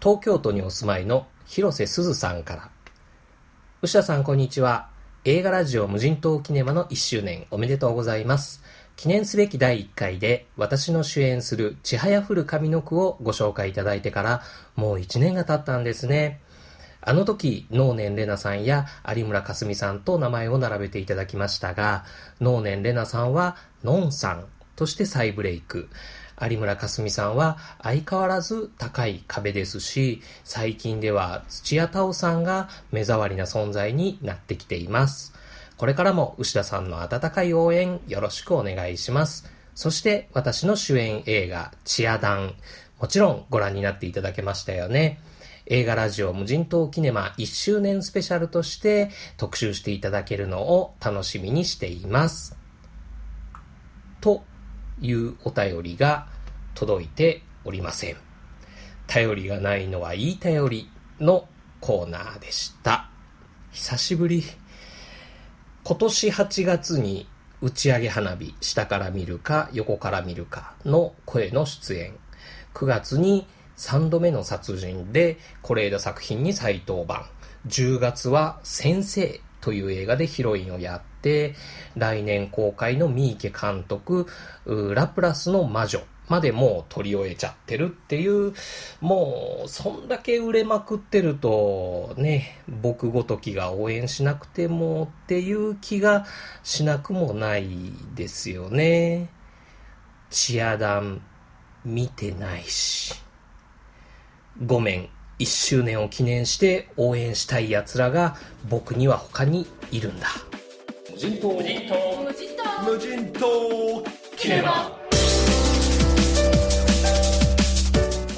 東京都にお住まいの広瀬すずさんから。牛田さんこんにちは。映画ラジオ無人島キネマの1周年おめでとうございます。記念すべき第1回で私の主演するちはやふる上の句をご紹介いただいてからもう1年が経ったんですね。あの時、能年玲奈さんや有村架純さんと名前を並べていただきましたが、能年玲奈さんはのんさんとして再ブレイク。有村架純さんは相変わらず高い壁ですし、最近では土屋太鳳さんが目障りな存在になってきています。これからも牛田さんの温かい応援よろしくお願いします。そして私の主演映画、チアダン。もちろんご覧になっていただけましたよね。映画ラジオ無人島キネマ1周年スペシャルとして特集していただけるのを楽しみにしています。というお便りが届いておりません。頼りがないのはいい頼りのコーナーでした。久しぶり。今年8月に打ち上げ花火、下から見るか横から見るかの声の出演。9月に3度目の殺人で是枝作品に再登板。10月は先生という映画でヒロインをやって、来年公開の三池監督、ラプラスの魔女までもう取り終えちゃってるっていう、もう、そんだけ売れまくってると、ね、僕ごときが応援しなくてもっていう気がしなくもないですよね。チアダン、見てないし。ごめん。1周年を記念して応援したい奴らが僕には他にいるんだ。無人島無人島無人島無人島キネマ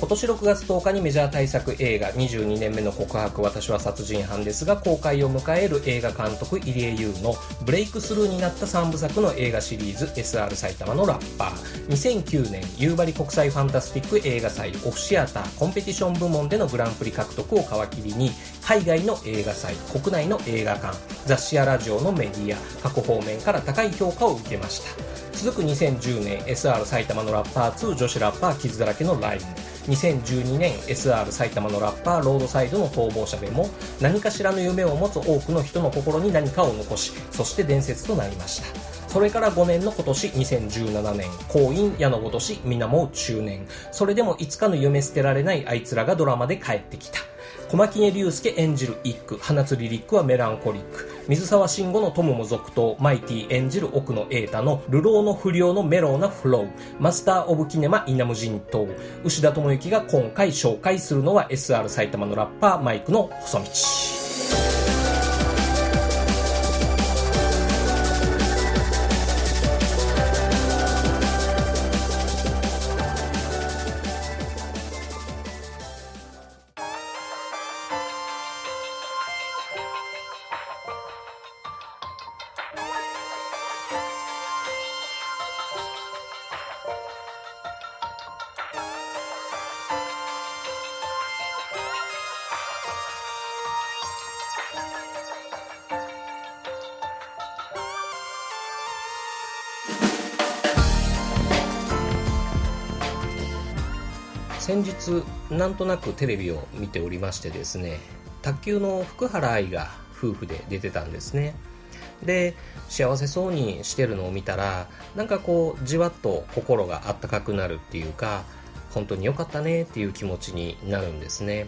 今年6月10日にメジャー大作映画22年目の告白私は殺人犯ですが公開を迎える映画監督入江優のブレイクスルーになった3部作の映画シリーズ SR 埼玉のラッパー。2009年夕張国際ファンタスティック映画祭オフシアターコンペティション部門でのグランプリ獲得を皮切りに海外の映画祭国内の映画館雑誌やラジオのメディア各方面から高い評価を受けました。続く2010年 SR 埼玉のラッパー2女子ラッパー傷だらけのライブ。2012年 SR 埼玉のラッパーロードサイドの逃亡者でも何かしらの夢を持つ多くの人の心に何かを残しそして伝説となりました。それから5年の今年2017年婚姻矢のごとし皆も中年。それでもいつかの夢捨てられないあいつらがドラマで帰ってきた。小牧根龍介演じる一句花釣りリックはメランコリック。水沢慎吾のトムも続投。マイティ演じる奥野瑛太の流浪の不良のメローなフロー。マスター・オブ・キネマ稲無人島牛田智之が今回紹介するのは SR 埼玉のラッパーマイクの細道。先日なんとなくテレビを見ておりましてですね卓球の福原愛が夫婦で出てたんですね。で幸せそうにしてるのを見たらなんかこうじわっと心があったかくなるっていうか本当に良かったねっていう気持ちになるんですね。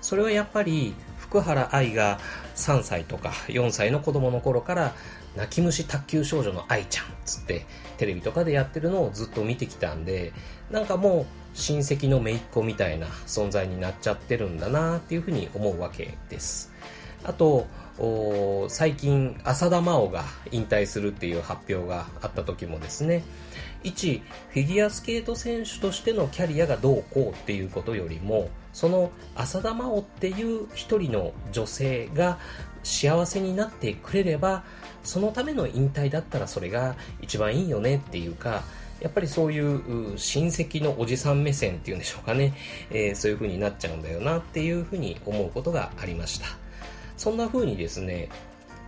それはやっぱり福原愛が3歳とか4歳の子供の頃から泣き虫卓球少女の愛ちゃんっつってテレビとかでやってるのをずっと見てきたんでなんかもう親戚の姪っ子みたいな存在になっちゃってるんだなっていうふうに思うわけです。あと最近浅田真央が引退するっていう発表があった時もですね一フィギュアスケート選手としてのキャリアがどうこうっていうことよりもその浅田真央っていう一人の女性が幸せになってくれればそのための引退だったらそれが一番いいよねっていうかやっぱりそういう親戚のおじさん目線っていうんでしょうかね、えー、そういう風になっちゃうんだよなっていう風に思うことがありました。そんな風にですね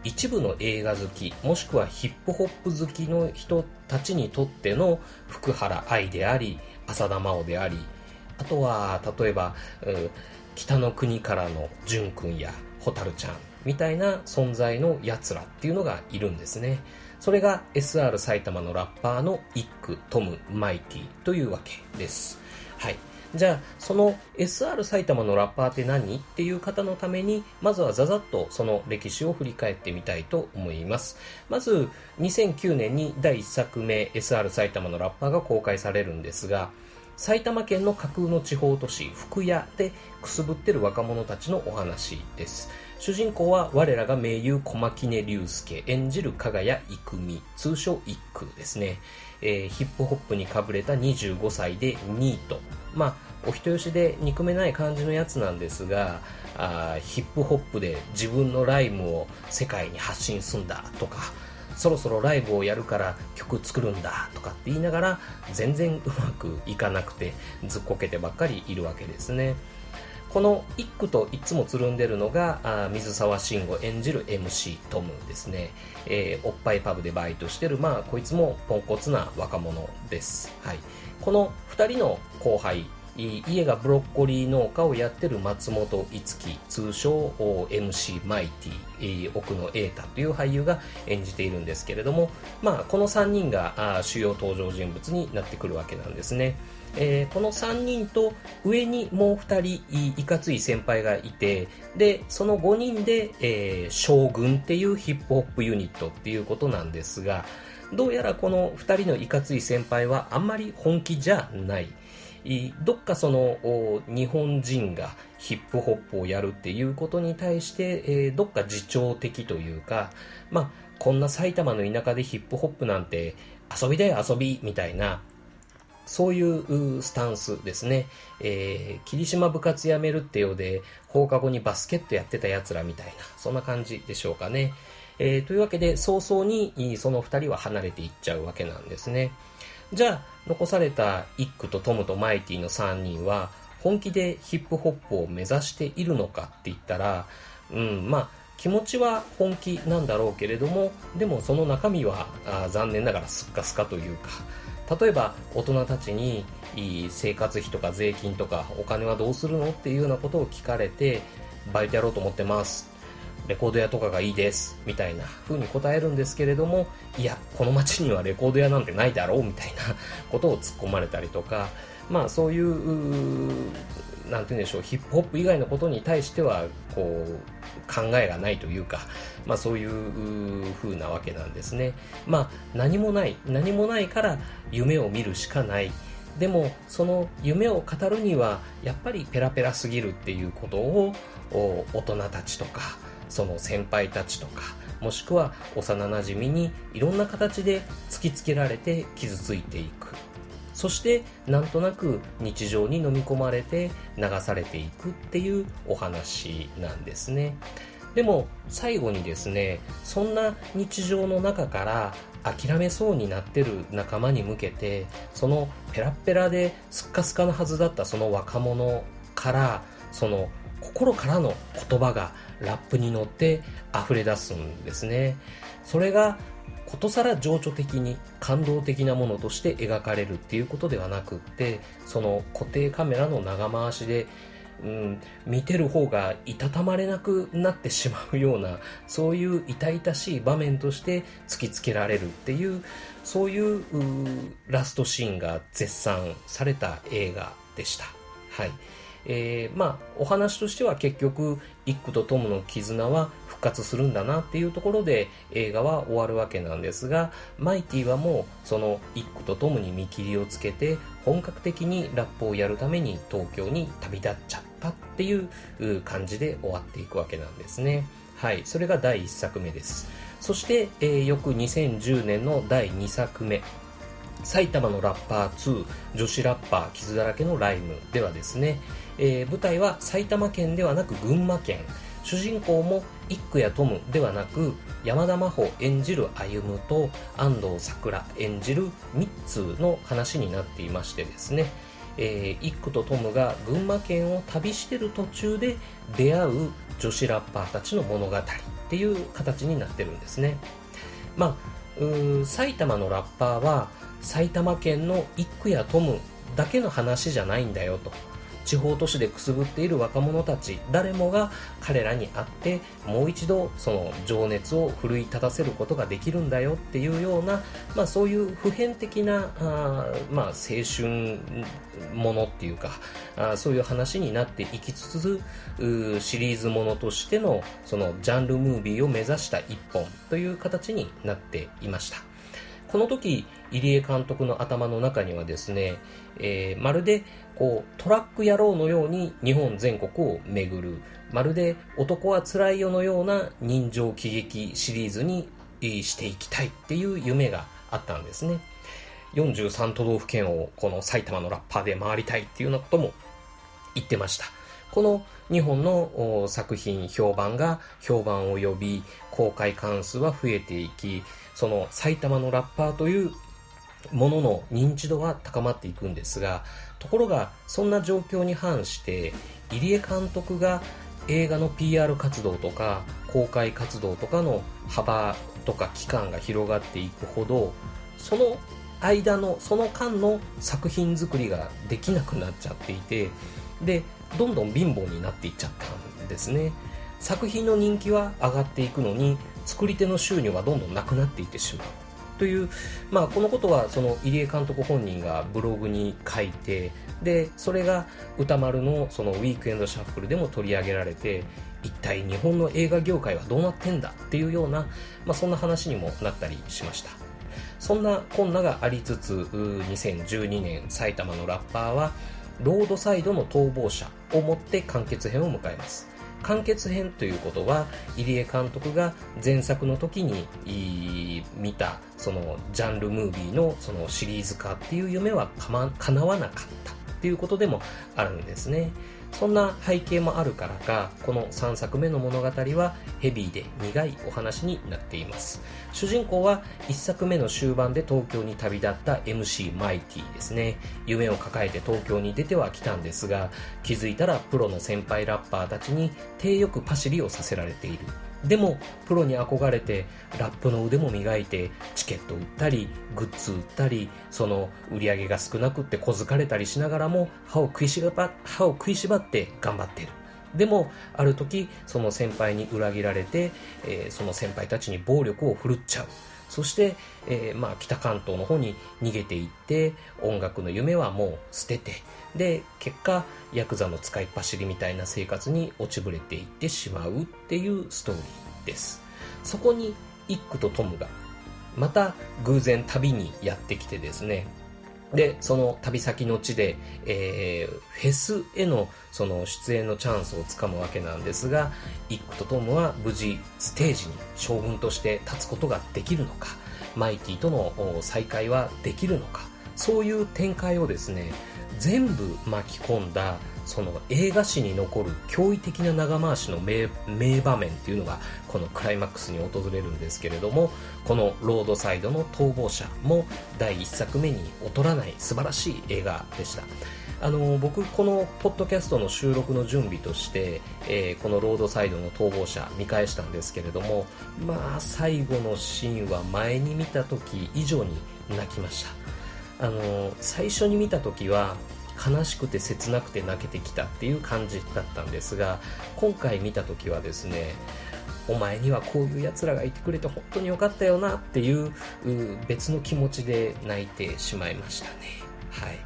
一部の映画好きもしくはヒップホップ好きの人たちにとっての福原愛であり浅田真央でありあとは例えば、北の国からの淳君や蛍ちゃんみたいな存在の奴らっていうのがいるんですねそれが SR 埼玉のラッパーのイック、トム、マイティというわけですはいじゃあ、その SR 埼玉のラッパーって何っていう方のために、まずはざざっとその歴史を振り返ってみたいと思います。まず、2009年に第1作目 SR 埼玉のラッパーが公開されるんですが、埼玉県の架空の地方都市福谷でくすぶってる若者たちのお話です。主人公は我らが名優小牧根隆介演じる加賀谷郁美通称一空ですね、えー、ヒップホップにかぶれた25歳でニートまあお人よしで憎めない感じのやつなんですがあヒップホップで自分のライムを世界に発信すんだとかそろそろライブをやるから曲作るんだとかって言いながら全然うまくいかなくてずっこけてばっかりいるわけですね。この一句といつもつるんでるのがあ水沢慎吾演じる MC トムですね、えー、おっぱいパブでバイトしてるまあこいつもポンコツな若者です、はい、この2人の後輩家がブロッコリー農家をやってる松本樹通称 MC マイティ奥野瑛太という俳優が演じているんですけれども、まあ、この3人が主要登場人物になってくるわけなんですね。えー、この3人と上にもう2人いかつい先輩がいてでその5人で、えー、将軍っていうヒップホップユニットっていうことなんですがどうやらこの2人のいかつい先輩はあんまり本気じゃない。どっかその日本人がヒップホップをやるっていうことに対して、えー、どっか自重的というかまあこんな埼玉の田舎でヒップホップなんて遊びだよ遊びみたいなそういうスタンスですね。えー、霧島部活やめるってようで、放課後にバスケットやってた奴らみたいな、そんな感じでしょうかね。えー、というわけで、早々にその二人は離れていっちゃうわけなんですね。じゃあ、残されたイックとトムとマイティの3人は、本気でヒップホップを目指しているのかって言ったら、うん、まあ、気持ちは本気なんだろうけれども、でもその中身はあ残念ながらスッカスカというか、例えば大人たちに生活費とか税金とかお金はどうするのっていうようなことを聞かれてバイトやろうと思ってます。レコード屋とかがいいですみたいな風に答えるんですけれどもいやこの街にはレコード屋なんてないだろうみたいなことを突っ込まれたりとか まあそういうなんて言うんでしょうヒップホップ以外のことに対してはこう考えがないというか、まあ、そういう風なわけなんですね。まあ何もない何もないから夢を見るしかないでもその夢を語るにはやっぱりペラペラすぎるっていうことを大人たちとかその先輩たちとかもしくは幼なじみにいろんな形で突きつけられて傷ついていく。そしてなんとなく日常に飲み込まれて流されていくっていうお話なんですね。でも最後にですねそんな日常の中から諦めそうになってる仲間に向けてそのペラペラでスッカスカなはずだったその若者からその心からの言葉がラップに乗って溢れ出すんですねそれがことさら情緒的に感動的なものとして描かれるっていうことではなくってその固定カメラの長回しで、うん、見てる方がいたたまれなくなってしまうようなそういう痛々しい場面として突きつけられるっていうそういうラストシーンが絶賛された映画でした。はいえー、まあお話としては結局イックとトムの絆は復活するんだなっていうところで映画は終わるわけなんですがマイティはもうそのイックとトムに見切りをつけて本格的にラップをやるために東京に旅立っちゃったっていう感じで終わっていくわけなんですね。はい。それが第1作目です。そして、えー、翌2010年の第2作目。埼玉のラッパー2女子ラッパー傷だらけのライムではですね、えー、舞台は埼玉県ではなく群馬県主人公も一句やトムではなく山田真帆演じる歩と安藤サクラ演じるミッツーの話になっていましてですね、えー、イックとトムが群馬県を旅してる途中で出会う女子ラッパーたちの物語っていう形になってるんですね。まあ、埼玉のラッパーは埼玉県のイックやトムだけの話じゃないんだよと。地方都市でくすぶっている若者たち誰もが彼らに会ってもう一度その情熱を奮い立たせることができるんだよっていうような、まあ、そういう普遍的なあ、まあ、青春ものっていうかあそういう話になっていきつつシリーズものとしてのそのジャンルムービーを目指した一本という形になっていました。この時、入江監督の頭の中にはですね、えー、まるでこうトラック野郎のように日本全国を巡る、まるで男は辛いよのような人情喜劇シリーズにしていきたいっていう夢があったんですね。43都道府県をこの埼玉のラッパーで回りたいっていうようなことも言ってました。この2本の作品評判が評判を呼び、公開関数は増えていき、その埼玉のラッパーというものの認知度は高まっていくんですが、ところがそんな状況に反して、入江監督が映画の PR 活動とか公開活動とかの幅とか期間が広がっていくほど、その間の、その間の作品作りができなくなっちゃっていて、で、どんどん貧乏になっていっちゃったんですね。作品の人気は上がっていくのに作り手の収入はどんどんなくなっていってしまう。という、まあ、このことはその入江監督本人がブログに書いてでそれが歌丸のそのウィークエンドシャッフルでも取り上げられて一体日本の映画業界はどうなってんだ？っていうような、まあ、そんな話にもなったりしました。そんなこんながありつつ2012年埼玉のラッパーはロードサイドの逃亡者をもって完結編を迎えます。完結編ということは入江監督が前作の時に見たそのジャンルムービーのそのシリーズ化っていう夢はか、ま、叶わなかったっていうことでもあるんですね。そんな背景もあるからか、この3作目の物語はヘビーで苦いお話になっています。主人公は1作目の終盤で東京に旅立った MC マイティですね。夢を抱えて東京に出てはきたんですが、気づいたらプロの先輩ラッパーたちに体よくパシリをさせられている。でも、プロに憧れて、ラップの腕も磨いて、チケット売ったり、グッズ売ったり、その売り上げが少なくって小づかれたりしながらも、歯を食いしば、歯を食いしばって頑張ってる。でも、ある時、その先輩に裏切られて、えー、その先輩たちに暴力を振るっちゃう。そして、えー、まあ、北関東の方に逃げていって、音楽の夢はもう捨てて、で、結果、ヤクザの使いっ走りみたいな生活に落ちぶれていってしまうっていうストーリーです。そこに、イックとトムが、また偶然旅にやってきてですね、で、その旅先の地で、えー、フェスへのその出演のチャンスをつかむわけなんですが、イックとトムは無事ステージに将軍として立つことができるのか、マイティとの再会はできるのか、そういう展開をですね、全部巻き込んだその映画史に残る驚異的な長回しの名場面っていうのがこのクライマックスに訪れるんですけれどもこのロードサイドの逃亡者も第1作目に劣らない素晴らしい映画でした。あの僕このポッドキャストの収録の準備として、えー、このロードサイドの逃亡者見返したんですけれどもまあ最後のシーンは前に見た時以上に泣きましたあの最初に見た時は悲しくて切なくて泣けてきたっていう感じだったんですが今回見た時はですねお前にはこういう奴らがいてくれて本当によかったよなっていう別の気持ちで泣いてしまいましたね。はい。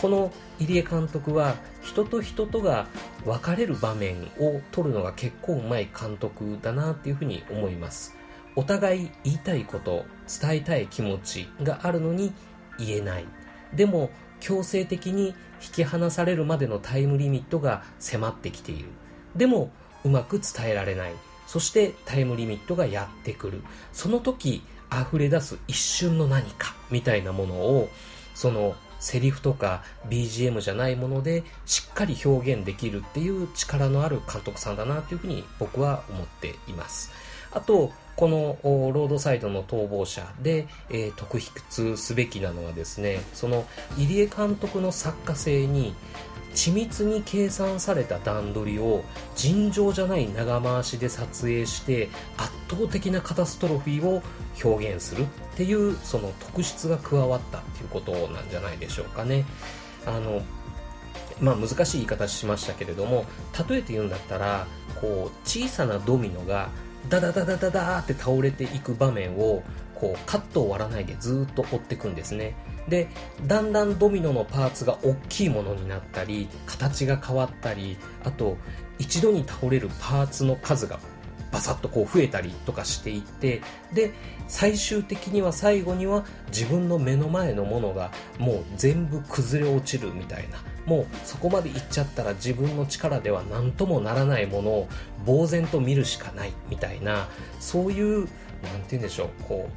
この入江監督は人と人とが別れる場面を撮るのが結構うまい監督だなっていうふうに思います。お互い言いたいこと、伝えたい気持ちがあるのに言えない。でも強制的に引き離されるまでのタイムリミットが迫ってきている。でも、うまく伝えられない。そしてタイムリミットがやってくる。その時、溢れ出す一瞬の何か、みたいなものを、その、セリフとか BGM じゃないものでしっかり表現できるっていう力のある監督さんだなというふうに僕は思っています。あとこのロードサイドの逃亡者で、えー、特筆すべきなのはですねその入江監督の作家性に緻密に計算された段取りを尋常じゃない長回しで撮影して圧倒的なカタストロフィーを表現するっていうその特質が加わったっていうことなんじゃないでしょうかね。あのまあ難しい言い方しましたけれども例えて言うんだったらこう小さなドミノがダダダダダダーって倒れていく場面をこうカットを割らないでずっと追っていくんですね。でだんだんドミノのパーツが大きいものになったり形が変わったりあと一度に倒れるパーツの数がバサッとこう増えたりとかしていってで最終的には最後には自分の目の前のものがもう全部崩れ落ちるみたいなもうそこまでいっちゃったら自分の力では何ともならないものを呆然と見るしかないみたいなそういう何て言うんでしょうこ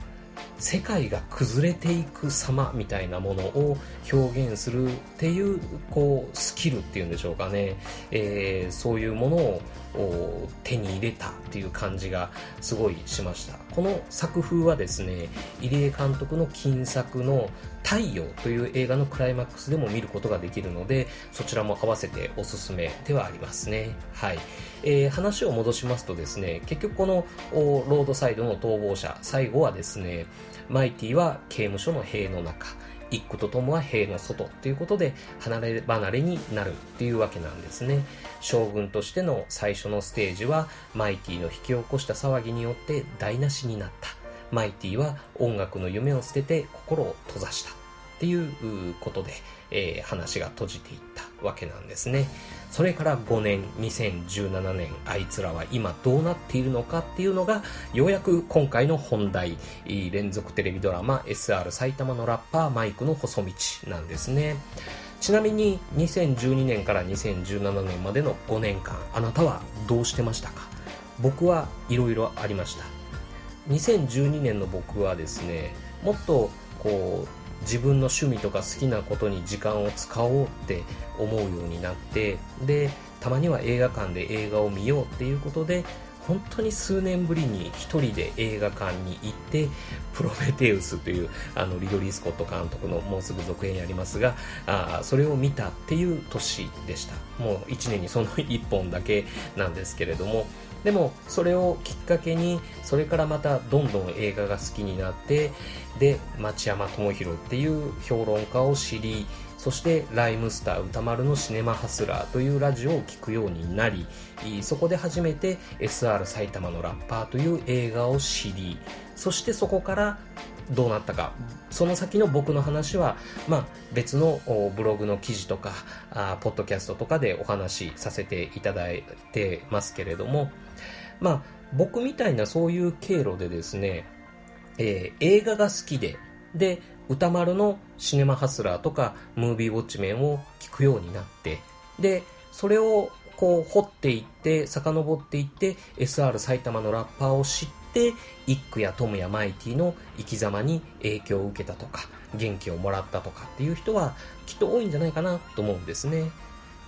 う世界が崩れていく様みたいなものを表現するっていうこうスキルっていうんでしょうかね、えー、そういうものを手に入れたっていう感じがすごいしました。この作風はですね入江監督の金作の「太陽」という映画のクライマックスでも見ることができるのでそちらも合わせておすすめではありますね。はい、えー、話を戻しますとですね結局このロードサイドの逃亡者最後はですねマイティは刑務所の塀の中一句とともは塀の外ということで離れ離れになるっていうわけなんですね。将軍としての最初のステージはマイティの引き起こした騒ぎによって台無しになった。マイティは音楽の夢を捨てて心を閉ざしたっていうことで、えー、話が閉じていったわけなんですね。それから5年2017年あいつらは今どうなっているのかっていうのがようやく今回の本題。連続テレビドラマ SR 埼玉のラッパーマイクの細道なんですね。ちなみに2012年から2017年までの5年間あなたはどうしてましたか？僕はいろいろありました。2012年の僕はですねもっとこう自分の趣味とか好きなことに時間を使おうって思うようになってでたまには映画館で映画を見ようっていうことで本当に数年ぶりに一人で映画館に行ってプロメテウスというあのリドリー・スコット監督のもうすぐ続編やりますがあそれを見たっていう年でした。もう1年にその1本だけなんですけれども。でもそれをきっかけにそれからまたどんどん映画が好きになってで町山智博っていう評論家を知りそしてライムスター歌丸のシネマハスラーというラジオを聴くようになりそこで初めて SR 埼玉のラッパーという映画を知りそしてそこからどうなったか。その先の僕の話は、まあ、別のブログの記事とかあポッドキャストとかでお話しさせていただいてますけれども、まあ、僕みたいなそういう経路でですね、えー、映画が好きでで歌丸のシネマハスラーとかムービーウォッチメンを聞くようになってでそれをこう掘っていって遡っていって SR 埼玉のラッパーを知ってって一句やトムやマイティの生き様に影響を受けたとか元気をもらったとかっていう人はきっと多いんじゃないかなと思うんですね。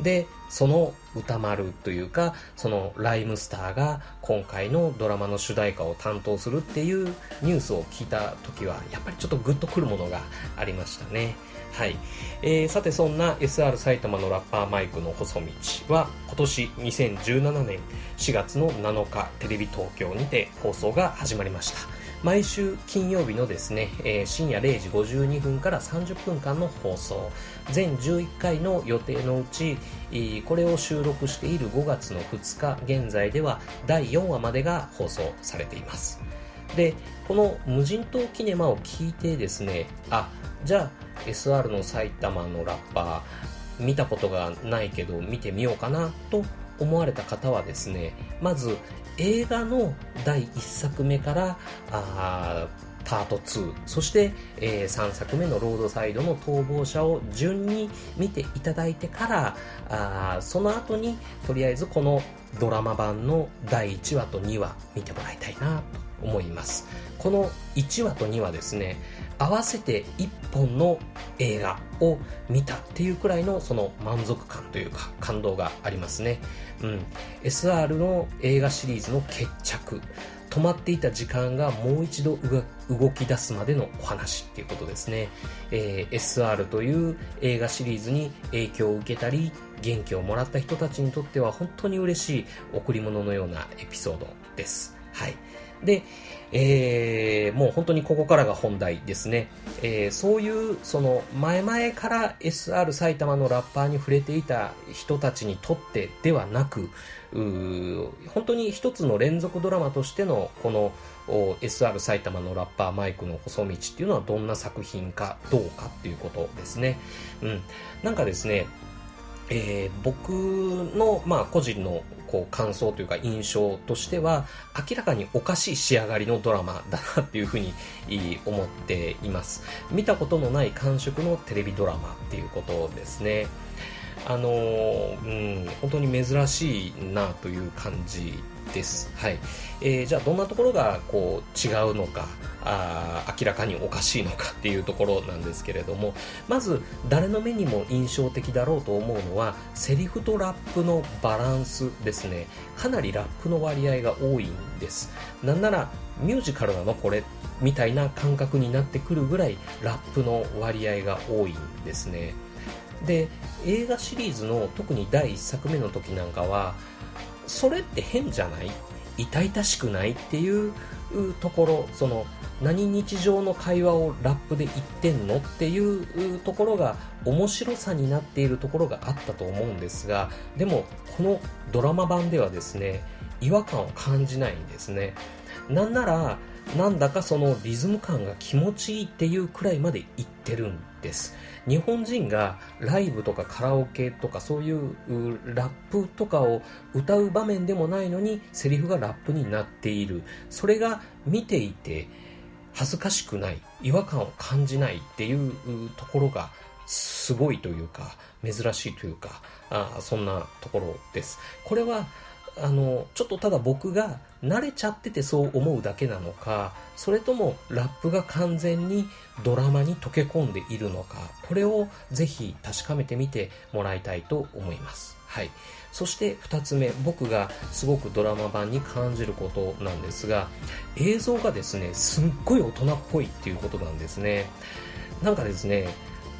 でその歌丸というかそのライムスターが今回のドラマの主題歌を担当するっていうニュースを聞いた時はやっぱりちょっとグッとくるものがありましたね。はい、えー、さてそんな SR 埼玉のラッパーマイクの細道は今年2017年4月の7日テレビ東京にて放送が始まりました。毎週金曜日のですね、えー、深夜0時52分から30分間の放送。全11回の予定のうちこれを収録している5月の2日現在では第4話までが放送されています。でこの無人島キネマを聞いてですねあじゃあ SR の埼玉のラッパー見たことがないけど見てみようかなと思われた方はですねまず映画の第1作目からあパート2そして、えー、3作目のロードサイドの逃亡者を順に見ていただいてからあその後にとりあえずこのドラマ版の第1話と2話見てもらいたいなと思います。この1話と2話ですね合わせて1本の映画を見たっていうくらいのその満足感というか感動がありますね。うん。SR の映画シリーズの決着。止まっていた時間がもう一度動き出すまでのお話っていうことですね、えー、SR という映画シリーズに影響を受けたり元気をもらった人たちにとっては本当に嬉しい贈り物のようなエピソードですはいで、えー、もう本当にここからが本題ですね。えー、そういう、その、前々から SR 埼玉のラッパーに触れていた人たちにとってではなく、本当に一つの連続ドラマとしてのこの SR 埼玉のラッパーマイクの細道っていうのはどんな作品かどうかっていうことですね。うん。なんかですね、えー、僕の、まあ、個人のこう感想というか印象としては明らかにおかしい仕上がりのドラマだなっていうふうに思っています。見たことのない感触のテレビドラマっていうことですね。あの、うん、本当に珍しいなという感じです。はい。えー、じゃあどんなところがこう違うのか、あ明らかにおかしいのかっていうところなんですけれども、まず誰の目にも印象的だろうと思うのは、セリフとラップのバランスですね。かなりラップの割合が多いんです。なんならミュージカルなのこれみたいな感覚になってくるぐらいラップの割合が多いんですね。で映画シリーズの特に第1作目の時なんかはそれって変じゃない？痛々しくないっていうところその何日常の会話をラップで言ってんのっていうところが面白さになっているところがあったと思うんですがでもこのドラマ版ではですね違和感を感じないんですね。なんならなんだかそのリズム感が気持ちいいっていうくらいまでいってるんです。日本人がライブとかカラオケとかそういうラップとかを歌う場面でもないのにセリフがラップになっている。それが見ていて恥ずかしくない違和感を感じないっていうところがすごいというか珍しいというかあそんなところです。これはあのちょっとただ僕が慣れちゃっててそう思うだけなのかそれともラップが完全にドラマに溶け込んでいるのかこれをぜひ確かめてみてもらいたいと思います。はい。そして2つ目僕がすごくドラマ版に感じることなんですが映像がですねすっごい大人っぽいっていうことなんですね。なんかですね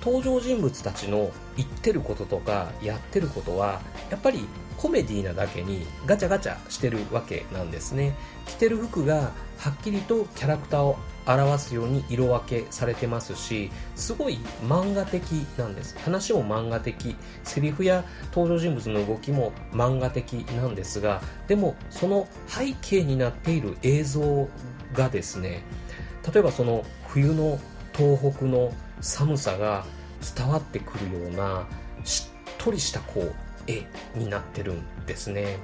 登場人物たちの言ってることとかやってることはやっぱりコメディーなだけにガチャガチャしてるわけなんですね。着てる服がはっきりとキャラクターを表すように色分けされてますしすごい漫画的なんです。話も漫画的セリフや登場人物の動きも漫画的なんですがでもその背景になっている映像がですね例えばその冬の東北の寒さが伝わってくるようなしっとりしたこう絵になってるんですね。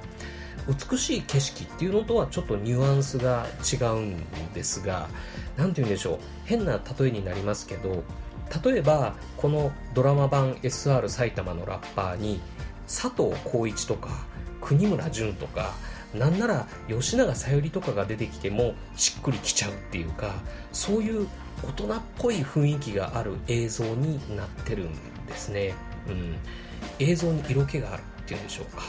美しい景色っていうのとはちょっとニュアンスが違うんですが何て言うんでしょう。変な例えになりますけど例えばこのドラマ版 SR 埼玉のラッパーに佐藤浩市とか国村淳とかなんなら吉永小百合とかが出てきてもしっくりきちゃうっていうかそういう大人っぽい雰囲気がある映像になってるんですね、うん、映像に色気があるっていうんでしょうか。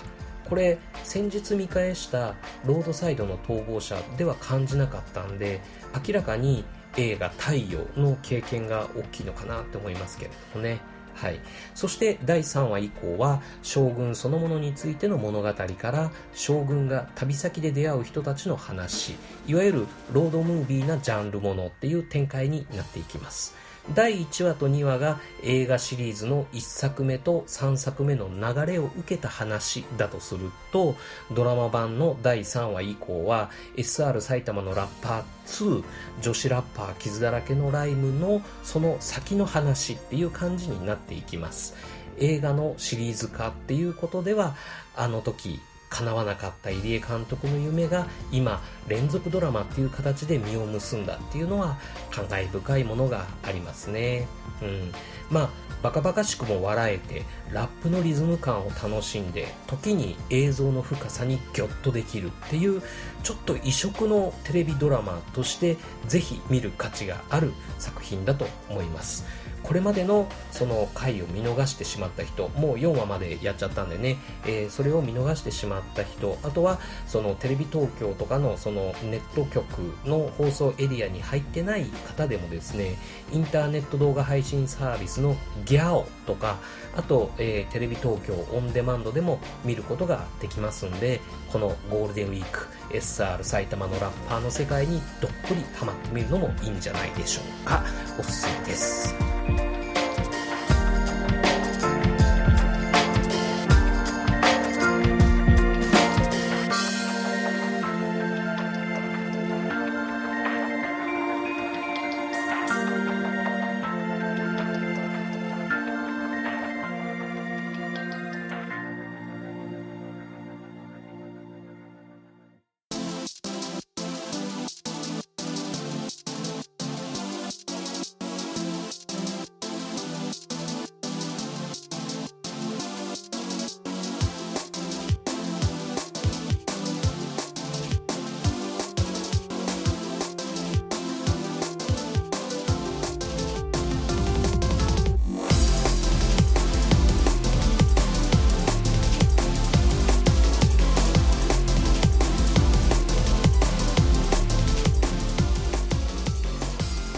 これ先日見返したロードサイドの逃亡者では感じなかったんで明らかに映画「太陽」の経験が大きいのかなって思いますけれどもね。はい。そして第3話以降は将軍そのものについての物語から将軍が旅先で出会う人たちの話、いわゆるロードムービーなジャンルものっていう展開になっていきます。第1話と2話が映画シリーズの1作目と3作目の流れを受けた話だとするとドラマ版の第3話以降は SR 埼玉のラッパー2女子ラッパー傷だらけのライムのその先の話っていう感じになっていきます。映画のシリーズ化っていうことではあの時叶わなかった入江監督の夢が今連続ドラマっていう形で実を結んだっていうのは感慨深いものがありますね。うん。まあ、バカバカしくも笑えて、ラップのリズム感を楽しんで、時に映像の深さにギョッとできるっていう、ちょっと異色のテレビドラマとして、ぜひ見る価値がある作品だと思います。これまでのその回を見逃してしまった人、もう4話までやっちゃったんでね、えー、それを見逃してしまった人、あとはそのテレビ東京とかのそのネット局の放送エリアに入ってない方でもですね、インターネット動画配信サービスのギャオとか、あと、えー、テレビ東京オンデマンドでも見ることができますんで、このゴールデンウィーク、SR 埼玉のラッパーの世界にどっぷりハマってみるのもいいんじゃないでしょうか。おすすめです。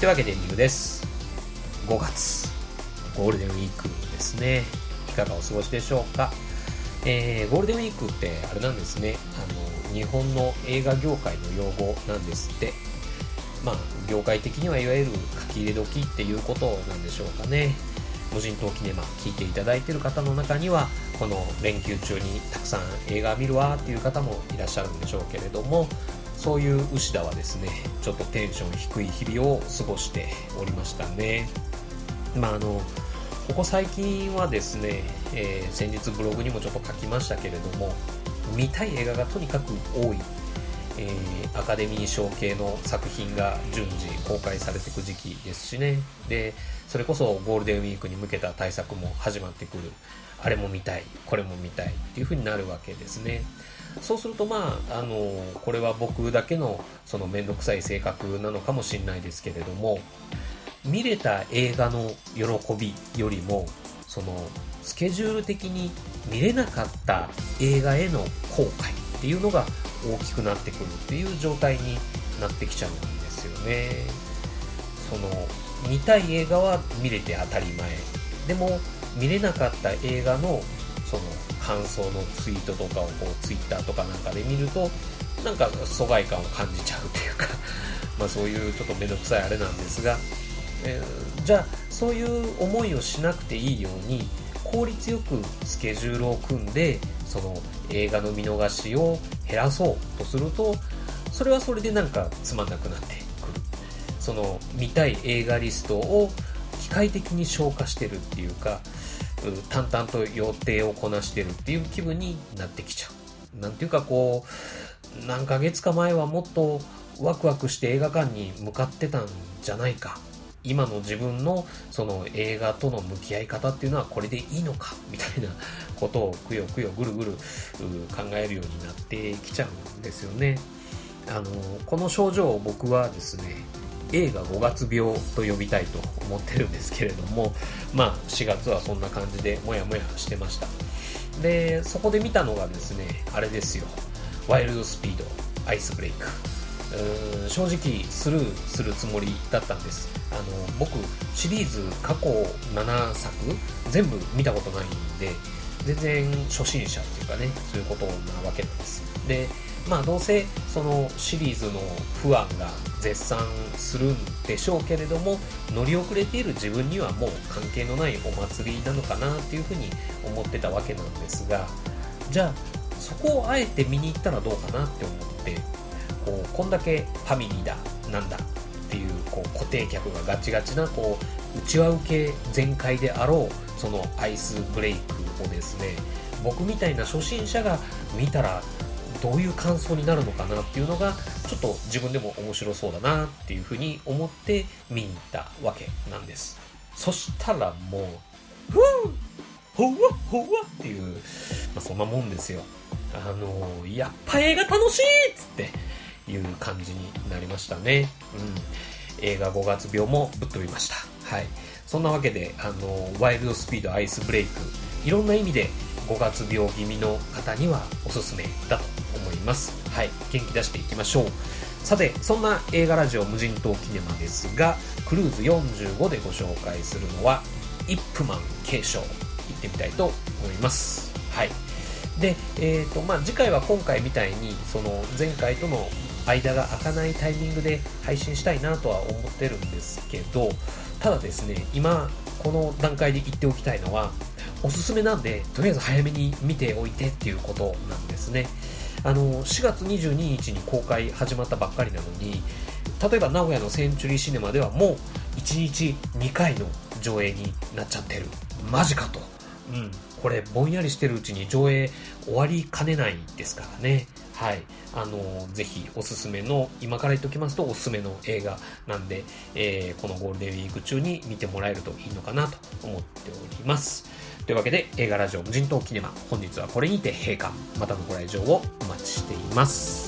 わけで理由です。5月、ゴールデンウィークですね。いかがお過ごしでしょうか。えー、ゴールデンウィークってあれなんですね。あの、日本の映画業界の用語なんですって。まあ、業界的にはいわゆる書き入れ時っていうことなんでしょうかね。無人島キネマ聞いていただいてる方の中には、この連休中にたくさん映画見るわっていう方もいらっしゃるんでしょうけれども、そういう牛田はですねちょっとテンション低い日々を過ごしておりましたね。まああのここ最近はですね、えー、先日ブログにもちょっと書きましたけれども見たい映画がとにかく多い、えー、アカデミー賞系の作品が順次公開されていく時期ですしね。でそれこそゴールデンウィークに向けた対策も始まってくる。あれも見たい。これも見たい。っていう風になるわけですね。そうするとまあ、あの、これは僕だけのそのめんどくさい性格なのかもしれないですけれども、見れた映画の喜びよりも、その、スケジュール的に見れなかった映画への後悔っていうのが大きくなってくるっていう状態になってきちゃうんですよね。その、見たい映画は見れて当たり前。でも、見れなかった映画のその感想のツイートとかをこうツイッターとかなんかで見るとなんか疎外感を感じちゃうというか まあそういうちょっとめんどくさいあれなんですが、えー、じゃあそういう思いをしなくていいように効率よくスケジュールを組んでその映画の見逃しを減らそうとするとそれはそれでなんかつまんなくなってくる。その見たい映画リストを機械的に消化してるっていうか淡々と予定をこなしてるっていう気分になってきちゃう。なんていうかこう、何ヶ月か前はもっとワクワクして映画館に向かってたんじゃないか。今の自分のその映画との向き合い方っていうのはこれでいいのかみたいなことをくよくよぐるぐる考えるようになってきちゃうんですよね。あの、この症状を僕はですね、映画5月病と呼びたいと思ってるんですけれども、まあ4月はそんな感じでもやもやしてました。で、そこで見たのがですね、あれですよ。ワイルドスピード、アイスブレイク。うーん正直スルーするつもりだったんです。あの、僕、シリーズ過去7作全部見たことないんで、全然初心者っていうかね、そういうことなわけなんです。で、まあどうせそのシリーズの不安が絶賛するんでしょうけれども乗り遅れている自分にはもう関係のないお祭りなのかなっていうふうに思ってたわけなんですがじゃあそこをあえて見に行ったらどうかなって思ってこうこんだけファミリーだなんだっていうこう固定客がガチガチなこう内輪受け全開であろうそのアイスブレイクをですね僕みたいな初心者が見たらどういう感想になるのかなっていうのがちょっと自分でも面白そうだなっていうふうに思って見に行ったわけなんです。そしたらもうふぅほわほわっていう、まあ、そんなもんですよ。あのやっぱ映画楽しいっつっていう感じになりましたね。うん。映画5月病もぶっ飛びました。はい。そんなわけで、あの、ワイルドスピードアイスブレイク、いろんな意味で5月病気味の方にはおすすめだと思います。はい。元気出していきましょう。さて、そんな映画ラジオ無人島キネマですが、クルーズ45でご紹介するのは、イップマン継承、行ってみたいと思います。はい。で、えーとまあ、次回は今回みたいにその前回との間が空かないタイミングで配信したいなとは思ってるんですけどただですね今この段階で言っておきたいのはおすすめなんでとりあえず早めに見ておいてっていうことなんですねあの4月22日に公開始まったばっかりなのに例えば名古屋のセンチュリーシネマではもう1日2回の上映になっちゃってるマジかとうん、これぼんやりしてるうちに上映終わりかねないですからね。はい。あの、ぜひおすすめの、今から言っておきますとおすすめの映画なんで、えーこのゴールデンウィーク中に見てもらえるといいのかなと思っております。というわけで、映画ラジオ無人島キネマ、本日はこれにて閉館。またのご来場をお待ちしています。